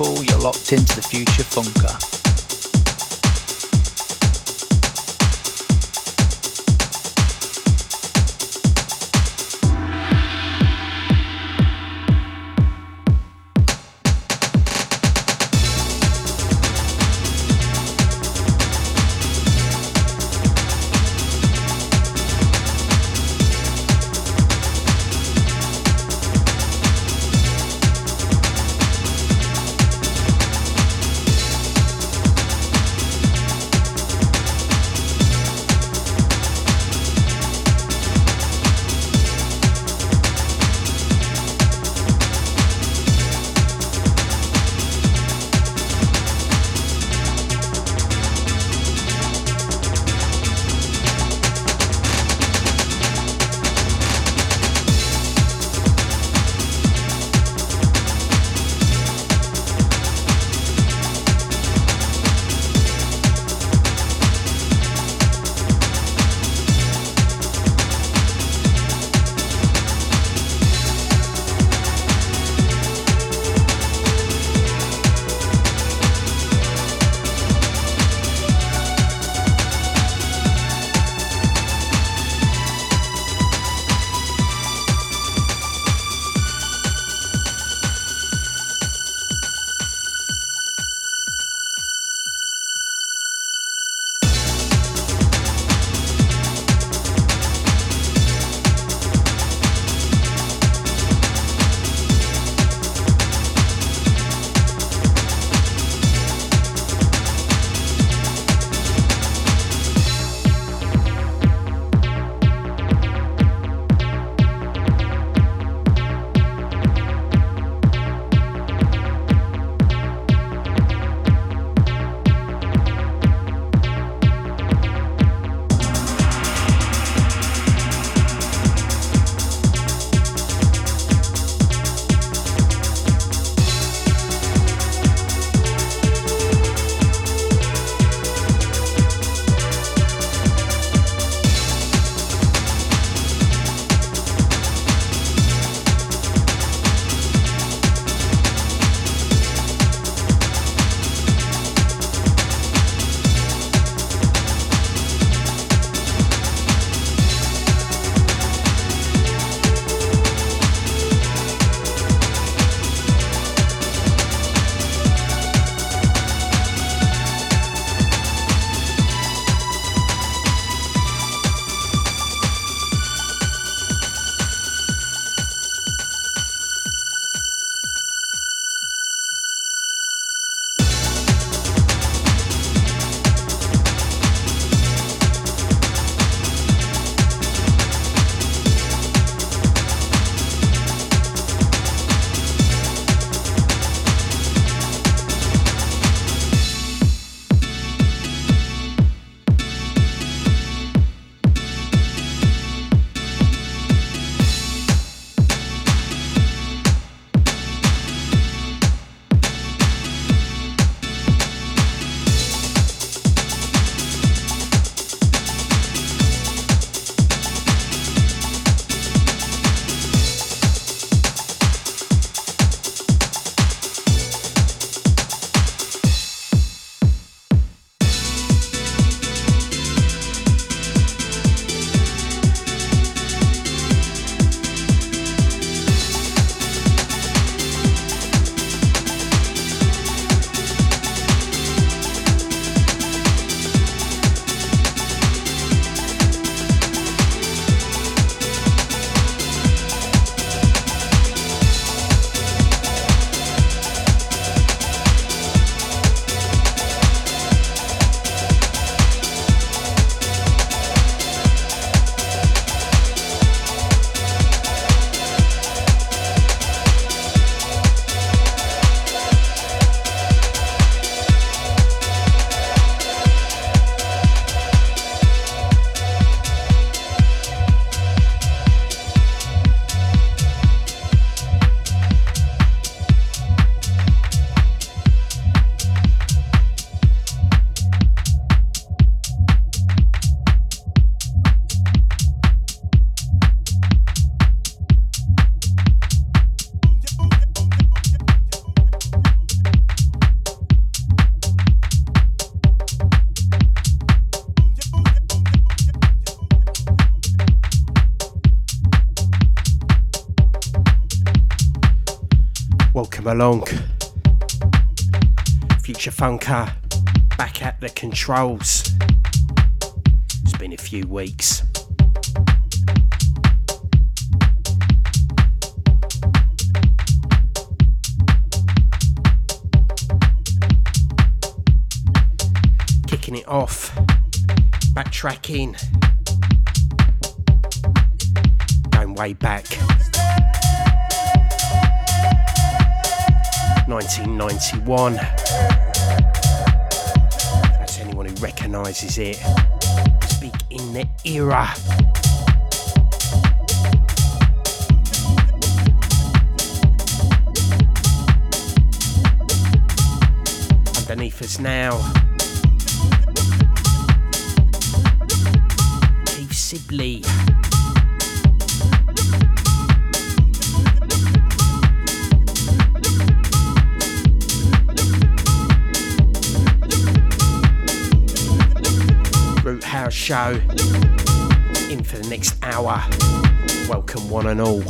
You're locked into the Future Funker. Along. Future Funker back at the controls. It's been a few weeks. Kicking it off, backtracking, going way back. 1991. That's anyone who recognises it. Speak in the era. Underneath us now. Keith Sibley. Show in for the next hour. Welcome, one and all.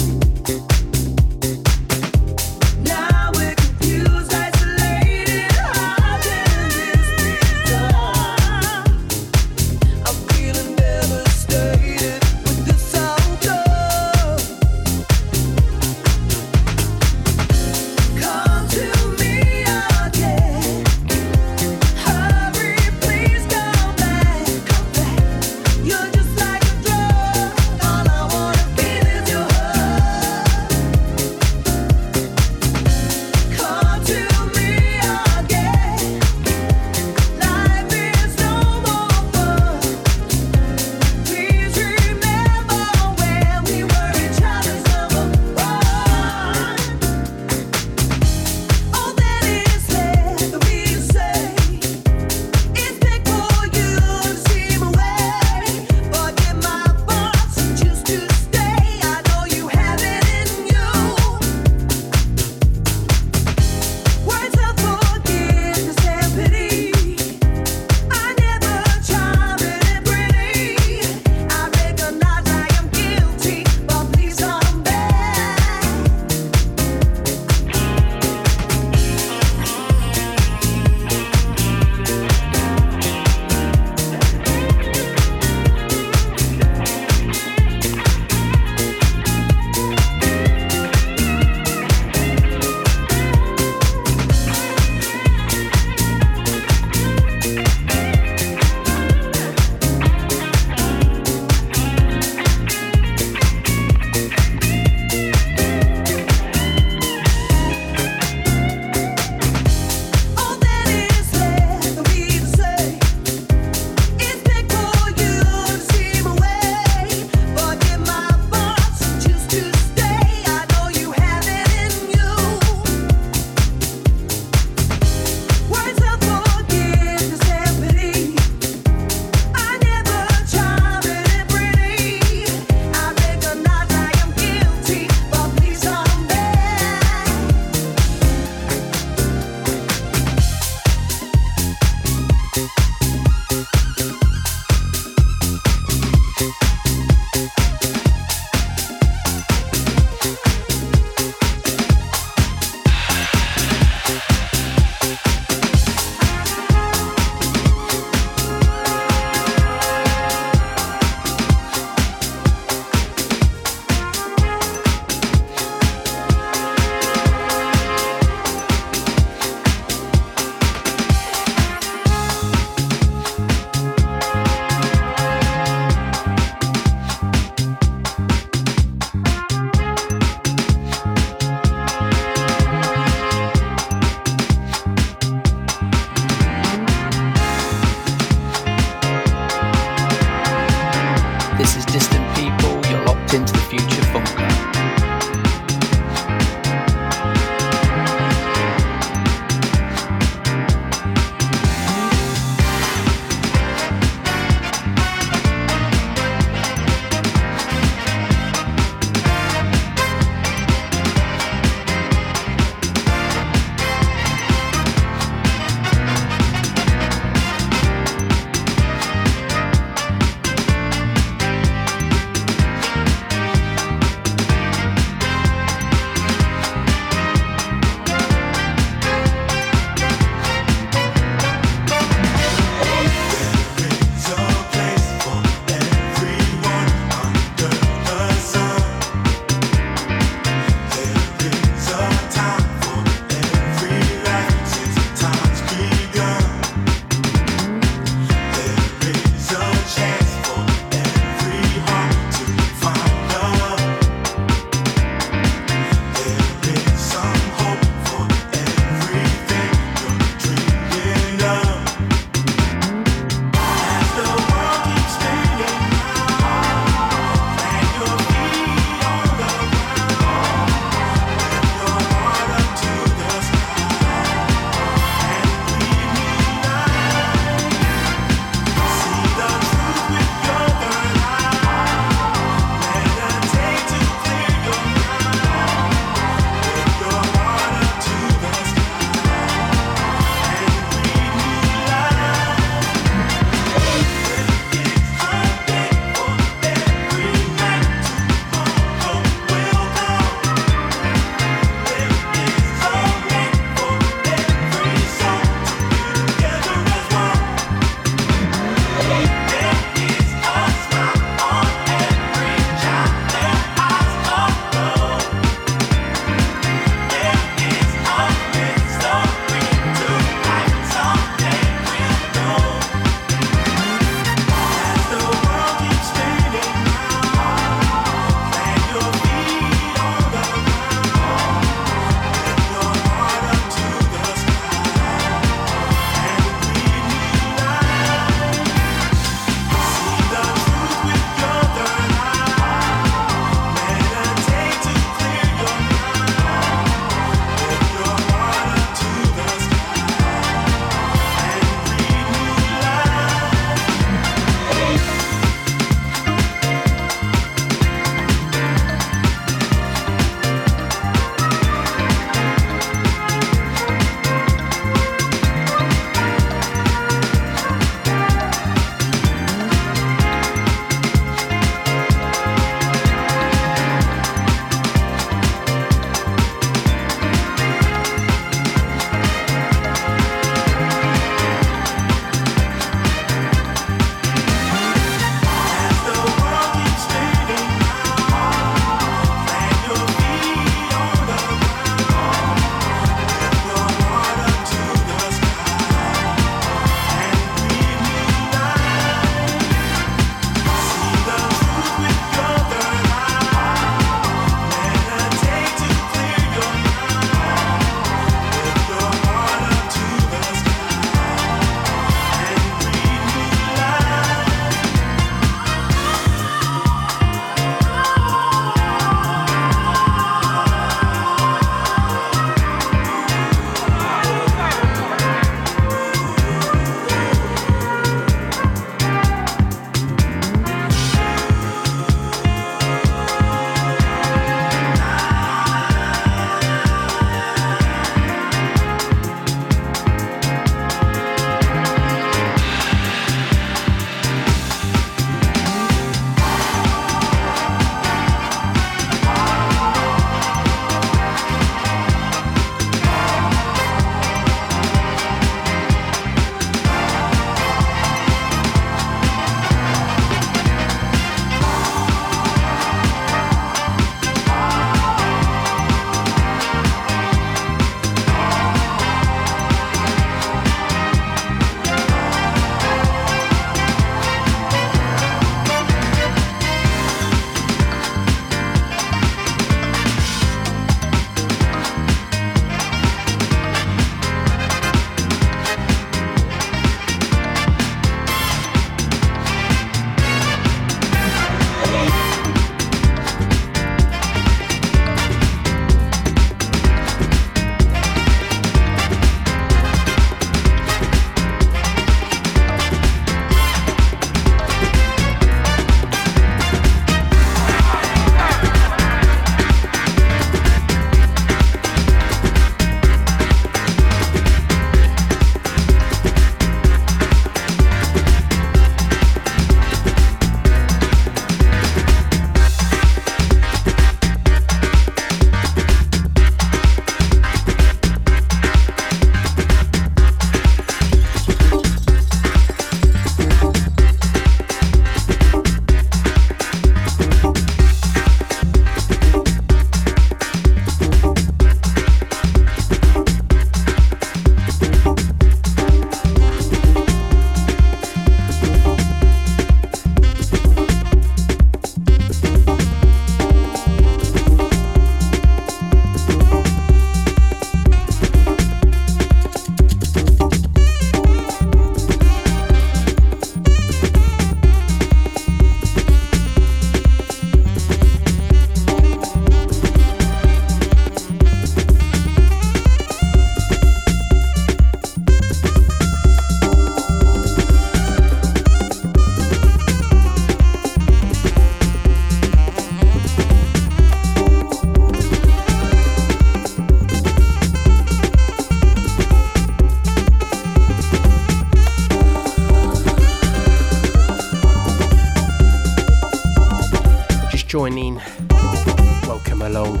Along.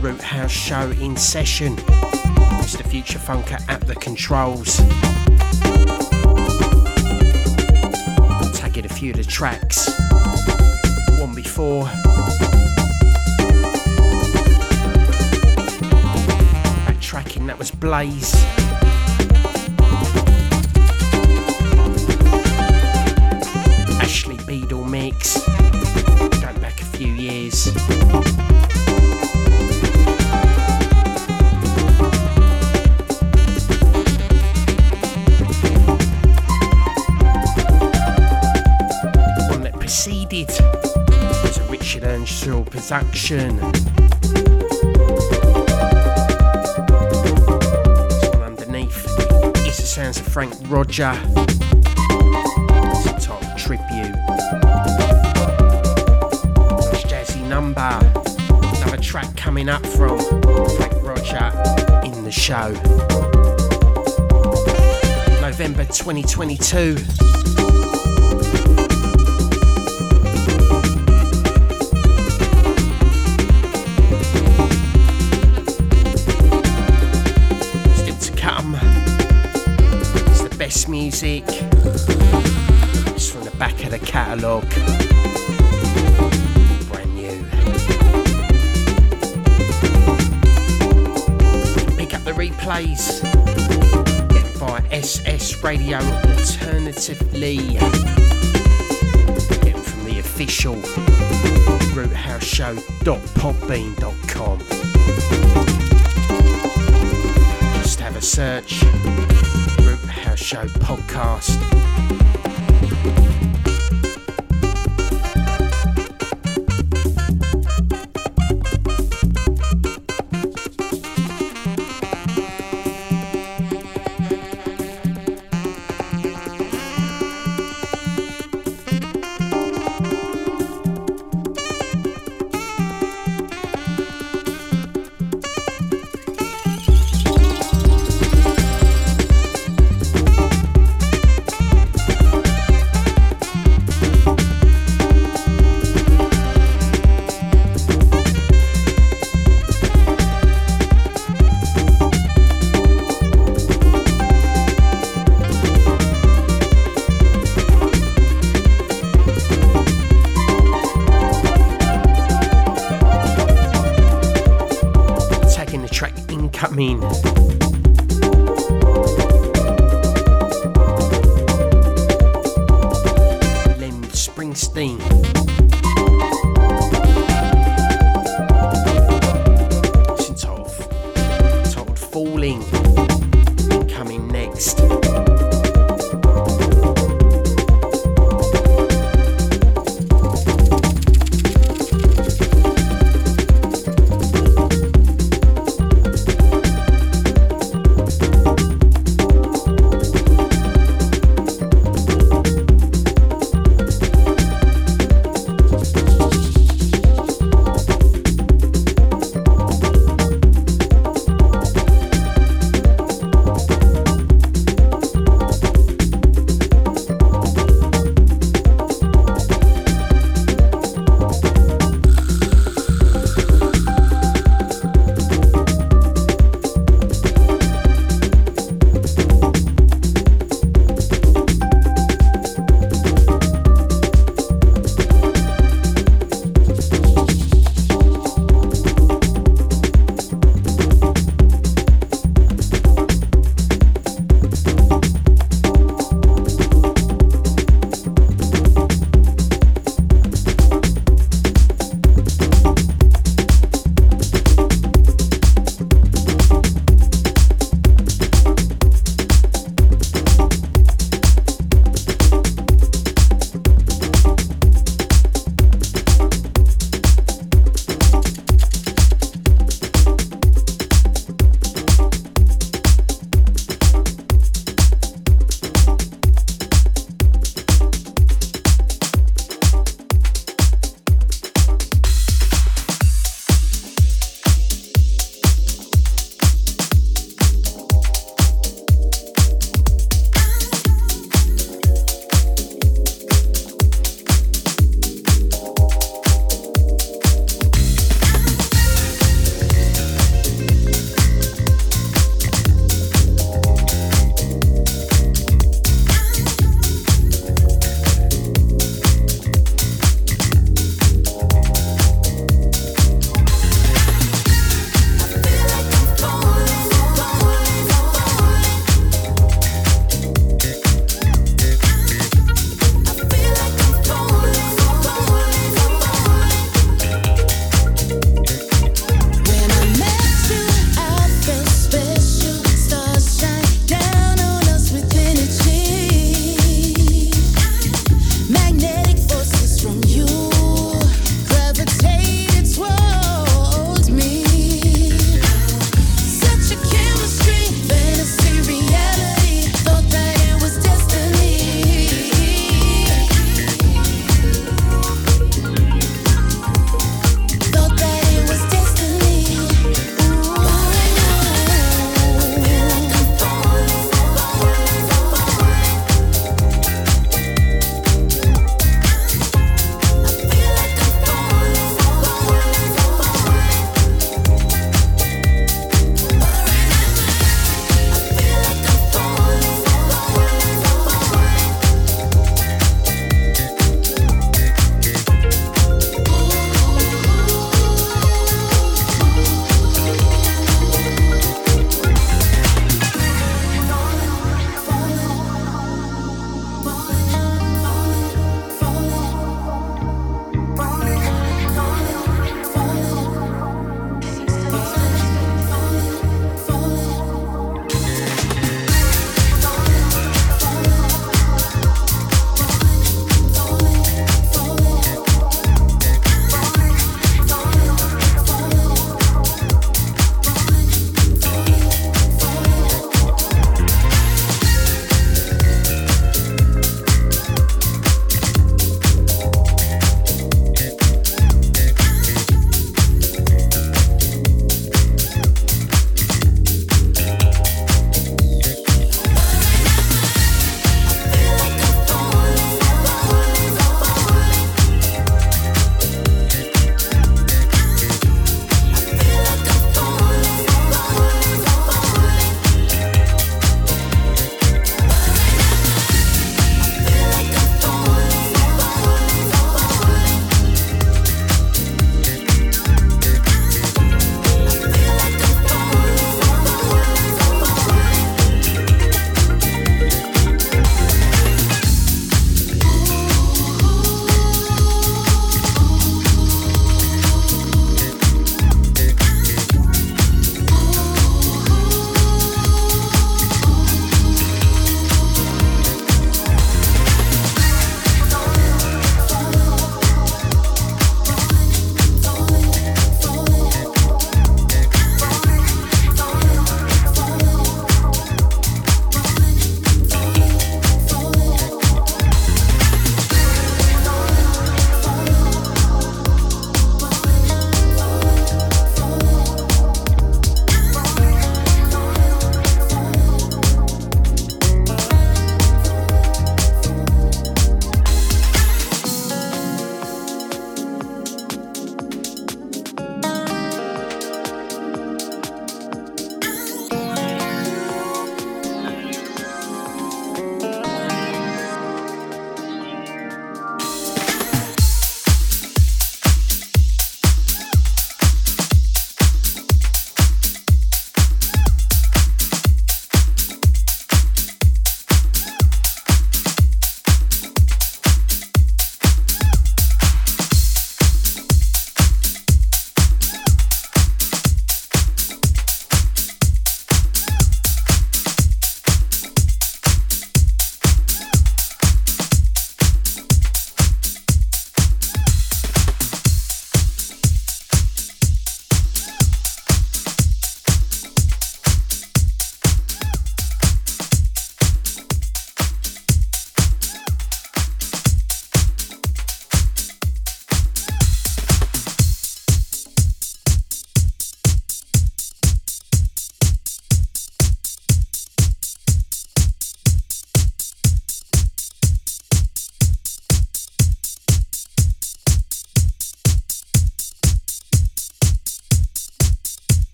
Root House Show in session. Mr. Future Funker at the controls. Tagging a few of the tracks. One before. Backtracking, that was Blaze. Earnshaw production. Underneath um, is the sounds of Frank Roger. It's entitled Tribute. Nice jazzy number. Another track coming up from Frank Roger in the show. November 2022. Catalogue. Brand new. Pick up the replays. Get via SS Radio alternatively. Get from the official roothouseshow.podbean.com. Just have a search. Root House Show podcast.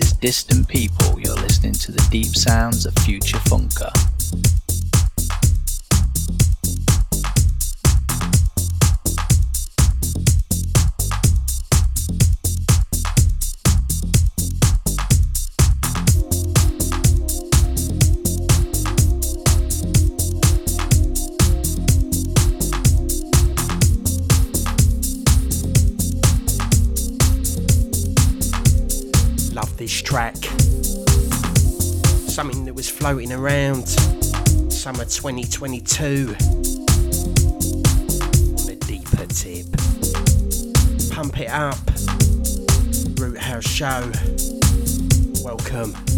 Is Distant People. You're listening to the deep sounds of Future Funker. Floating around summer 2022 on a deeper tip. Pump it up, Root House Show. Welcome.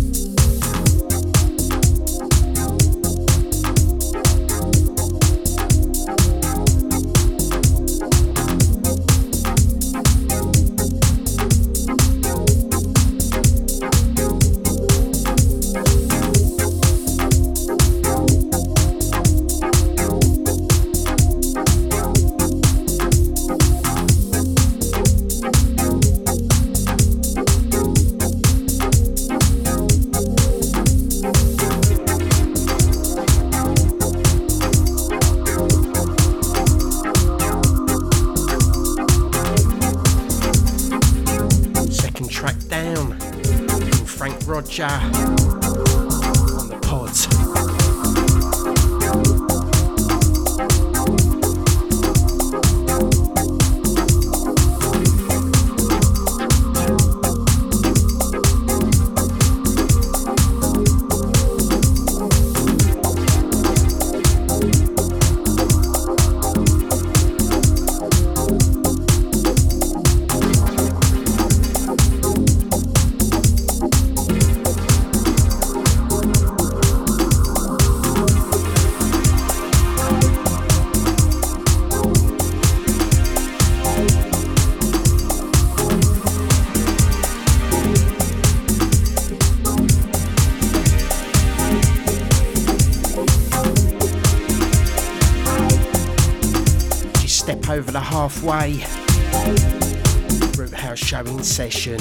Halfway. Root House showing session.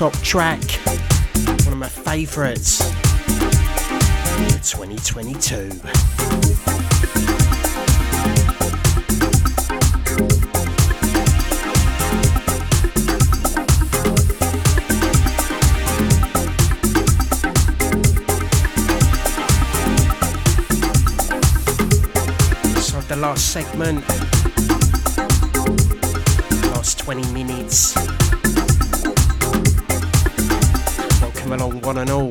Top, track. One of my favourites. 2022. So the last segment. Last 20 minutes. Welcome along,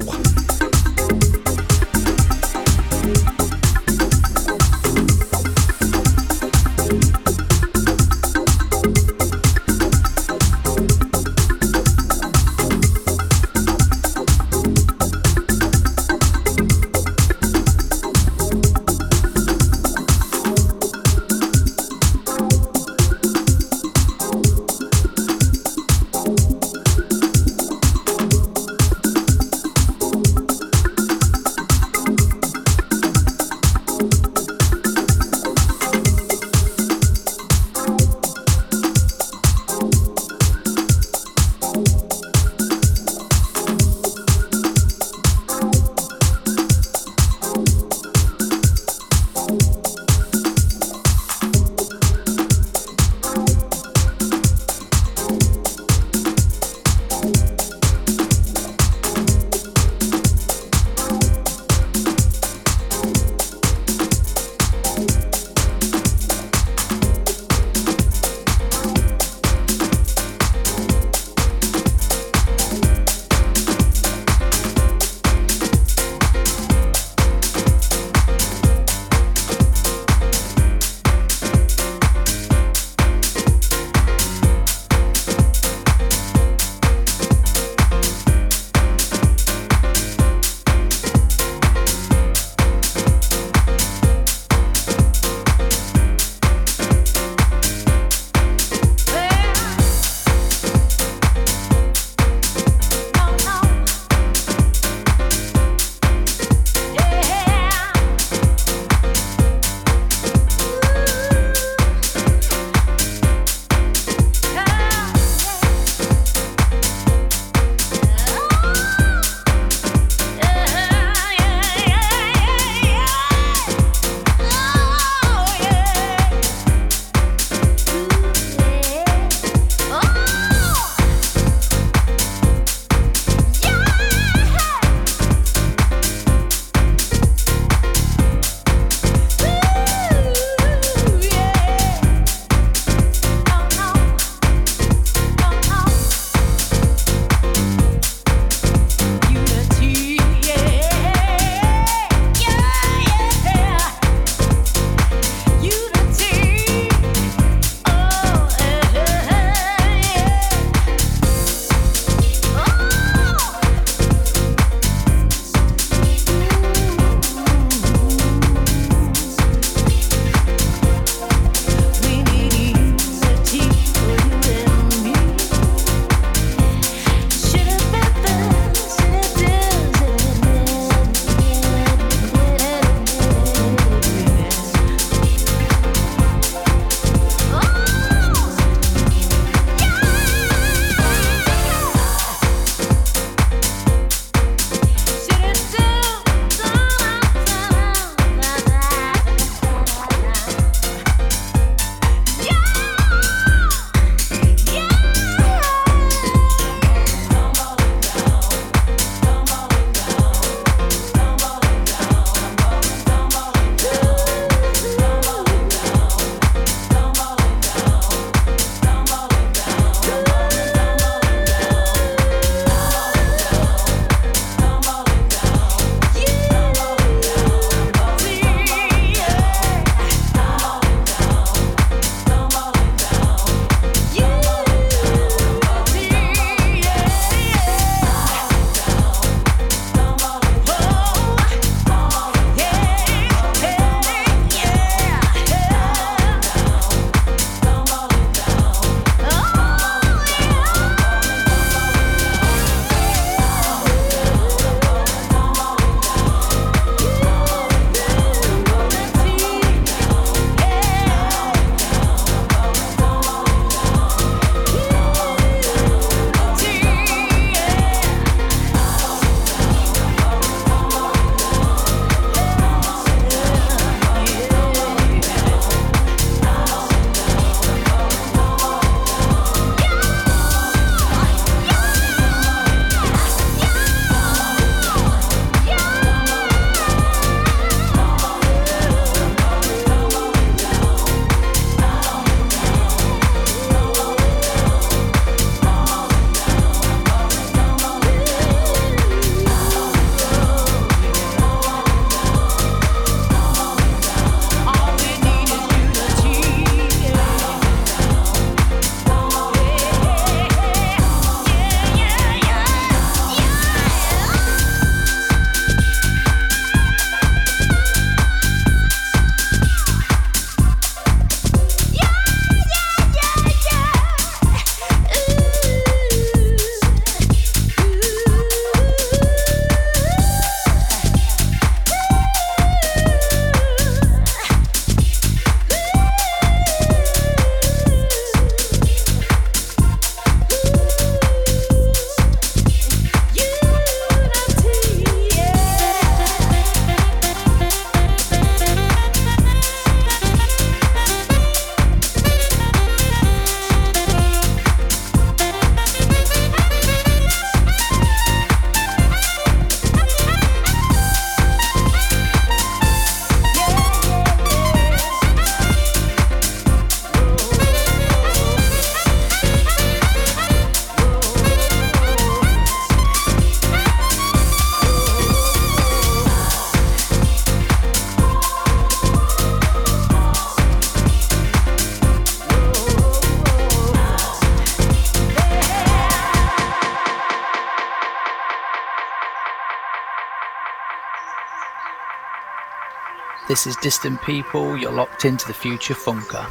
This is Distant People, you're locked into the Future Funker.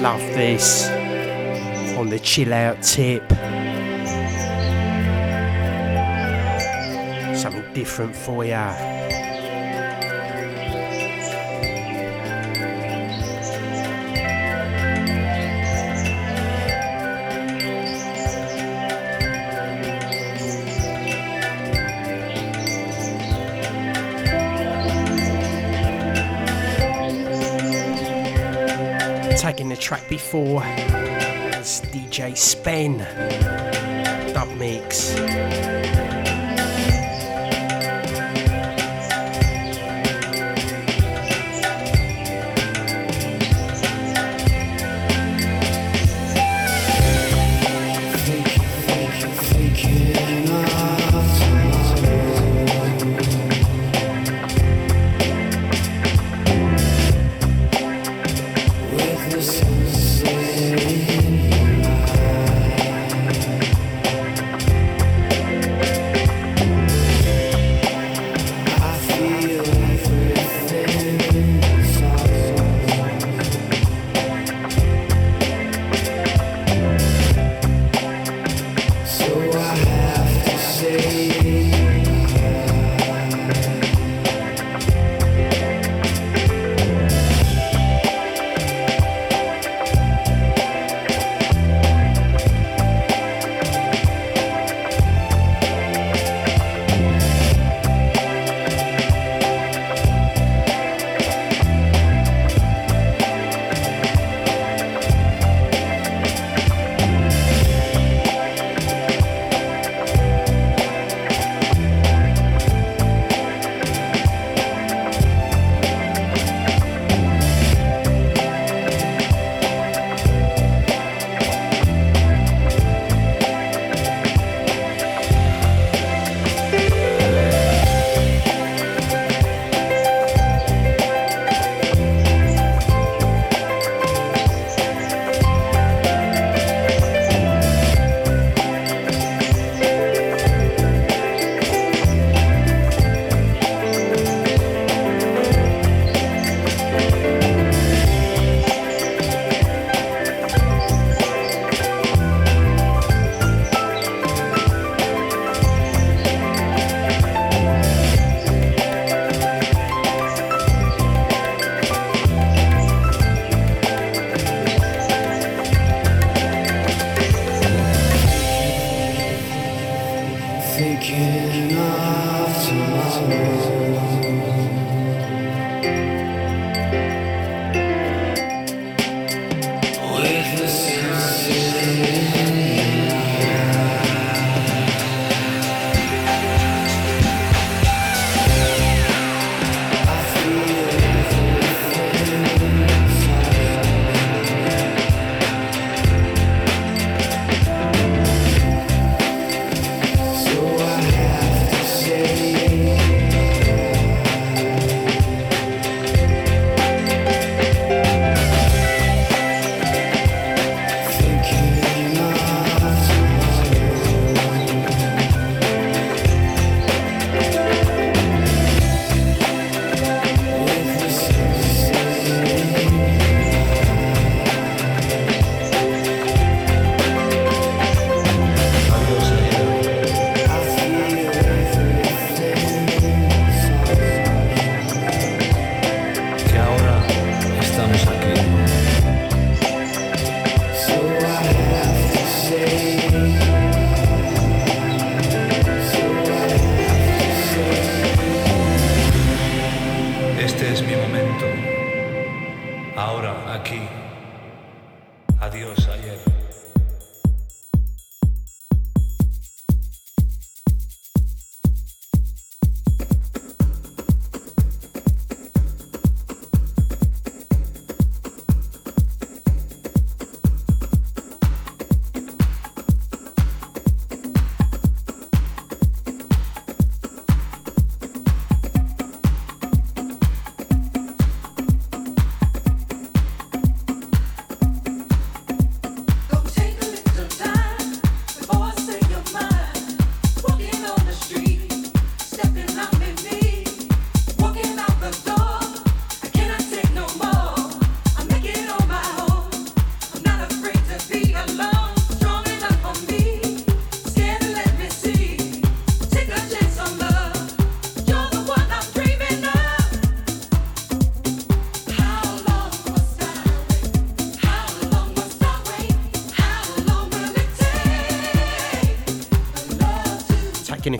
Love this on the chill out tip. Something different for ya. Track before as DJ Spen dub mix.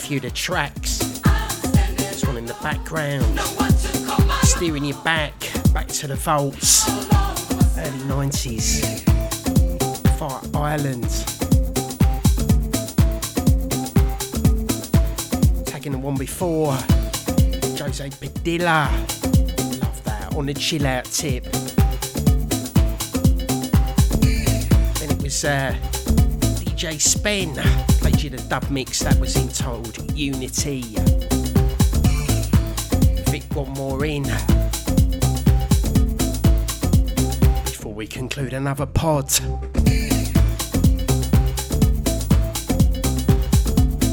Few of the tracks. This one in the background. Steering you back, back to the vaults. Early 90s. Fire Island. Tagging the one before. Jose Padilla. Love that. On the chill out tip. Then it was uh, DJ Spen played you the dub mix that was entitled Unity. Fit one more in before we conclude another pod.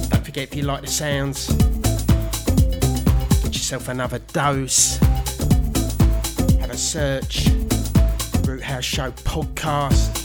Don't forget if you like the sounds, get yourself another dose. Have a search. Root House Show podcast.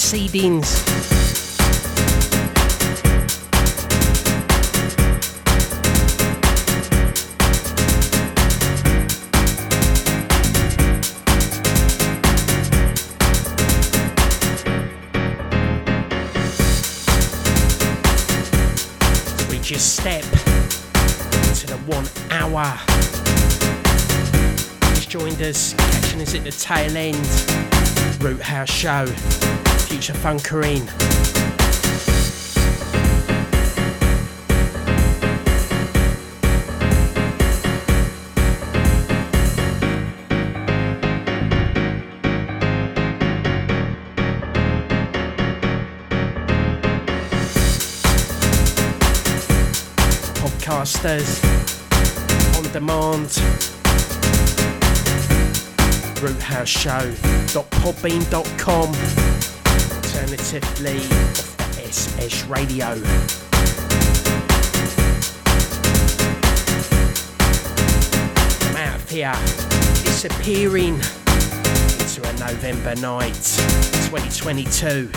proceedings. We just step into the one hour. Just joined us, catching us at the tail end. Root House Show, Future Funkering. Podcasters on demand roothouseshow.podbean.com alternatively off SS radio. I'm out of here. Disappearing into a November night 2022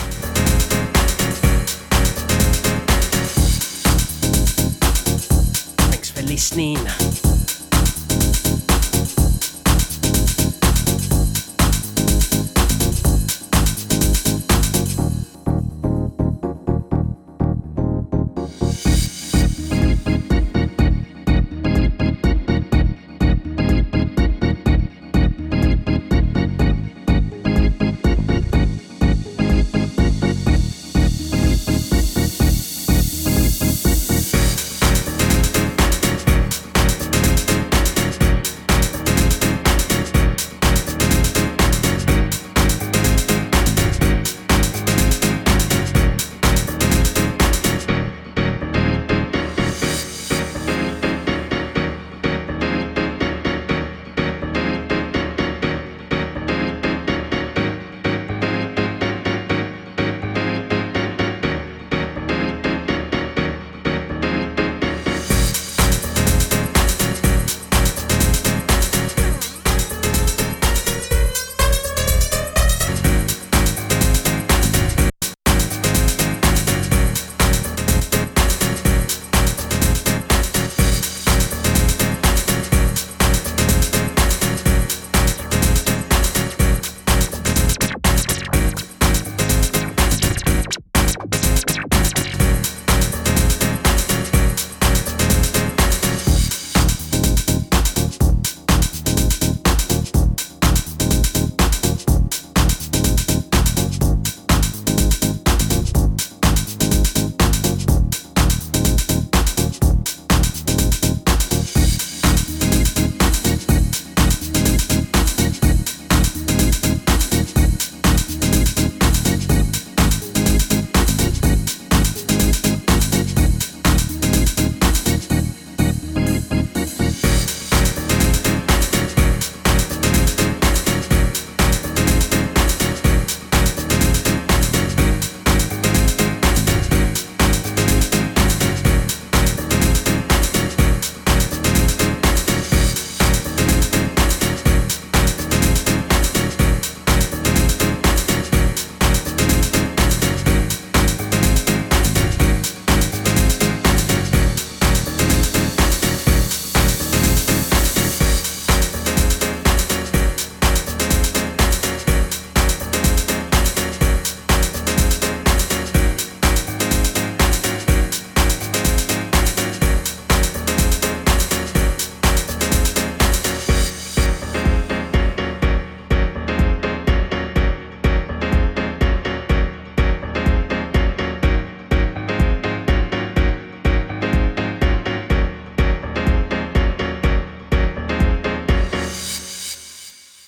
Thanks for listening.